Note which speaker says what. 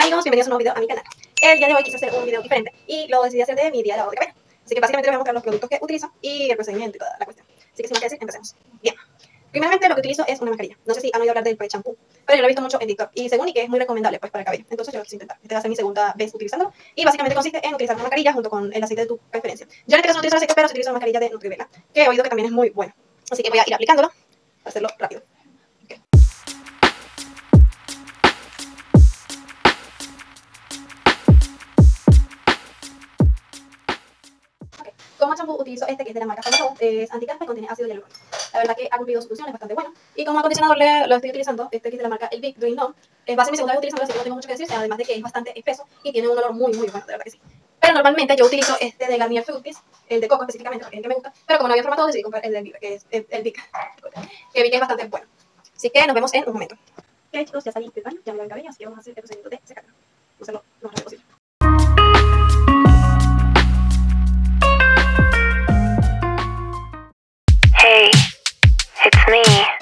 Speaker 1: Hola amigos, bienvenidos a un nuevo video a mi canal. El día de hoy quise hacer un video diferente y lo decidí hacer de mi día de lavado de cabello. Así que básicamente voy a mostrar los productos que utilizo y el procedimiento y toda la cuestión. Así que sin más que decir, empecemos. Bien. Primeramente lo que utilizo es una mascarilla. No sé si han oído hablar del pre-shampoo, pero yo lo he visto mucho en TikTok y según y que es muy recomendable pues para el cabello. Entonces yo lo quise intentar. Esta va a ser mi segunda vez utilizándolo y básicamente consiste en utilizar una mascarilla junto con el aceite de tu preferencia. Yo en este caso no utilizo aceite, pero sí utilizo una mascarilla de Nutrivela, que he oído que también es muy buena. Así que voy a ir aplicándolo para hacerlo rápido. Como champú utilizo este que es de la marca Fabergé, es anticaspa y contiene ácido hialurónico. La verdad que ha cumplido su función, es bastante bueno. Y como acondicionador le, lo estoy utilizando, este que es de la marca El Big Green No. Es base mi segunda vez utilizando, así que no tengo mucho que decir, además de que es bastante espeso y tiene un olor muy, muy bueno, de verdad que sí. Pero normalmente yo utilizo este de Garnier Fructis, el de coco específicamente, porque es el que me gusta. Pero como no había formato, decidí comprar el de Viva, que es el, el Big, que vi que es bastante bueno. Así que nos vemos en un momento. Ok chicos, ya salí del baño, ya me lavé el cabello, así que vamos a hacer el procedimiento de secarlo. Vamos a lo más rápido posible.
Speaker 2: It's me.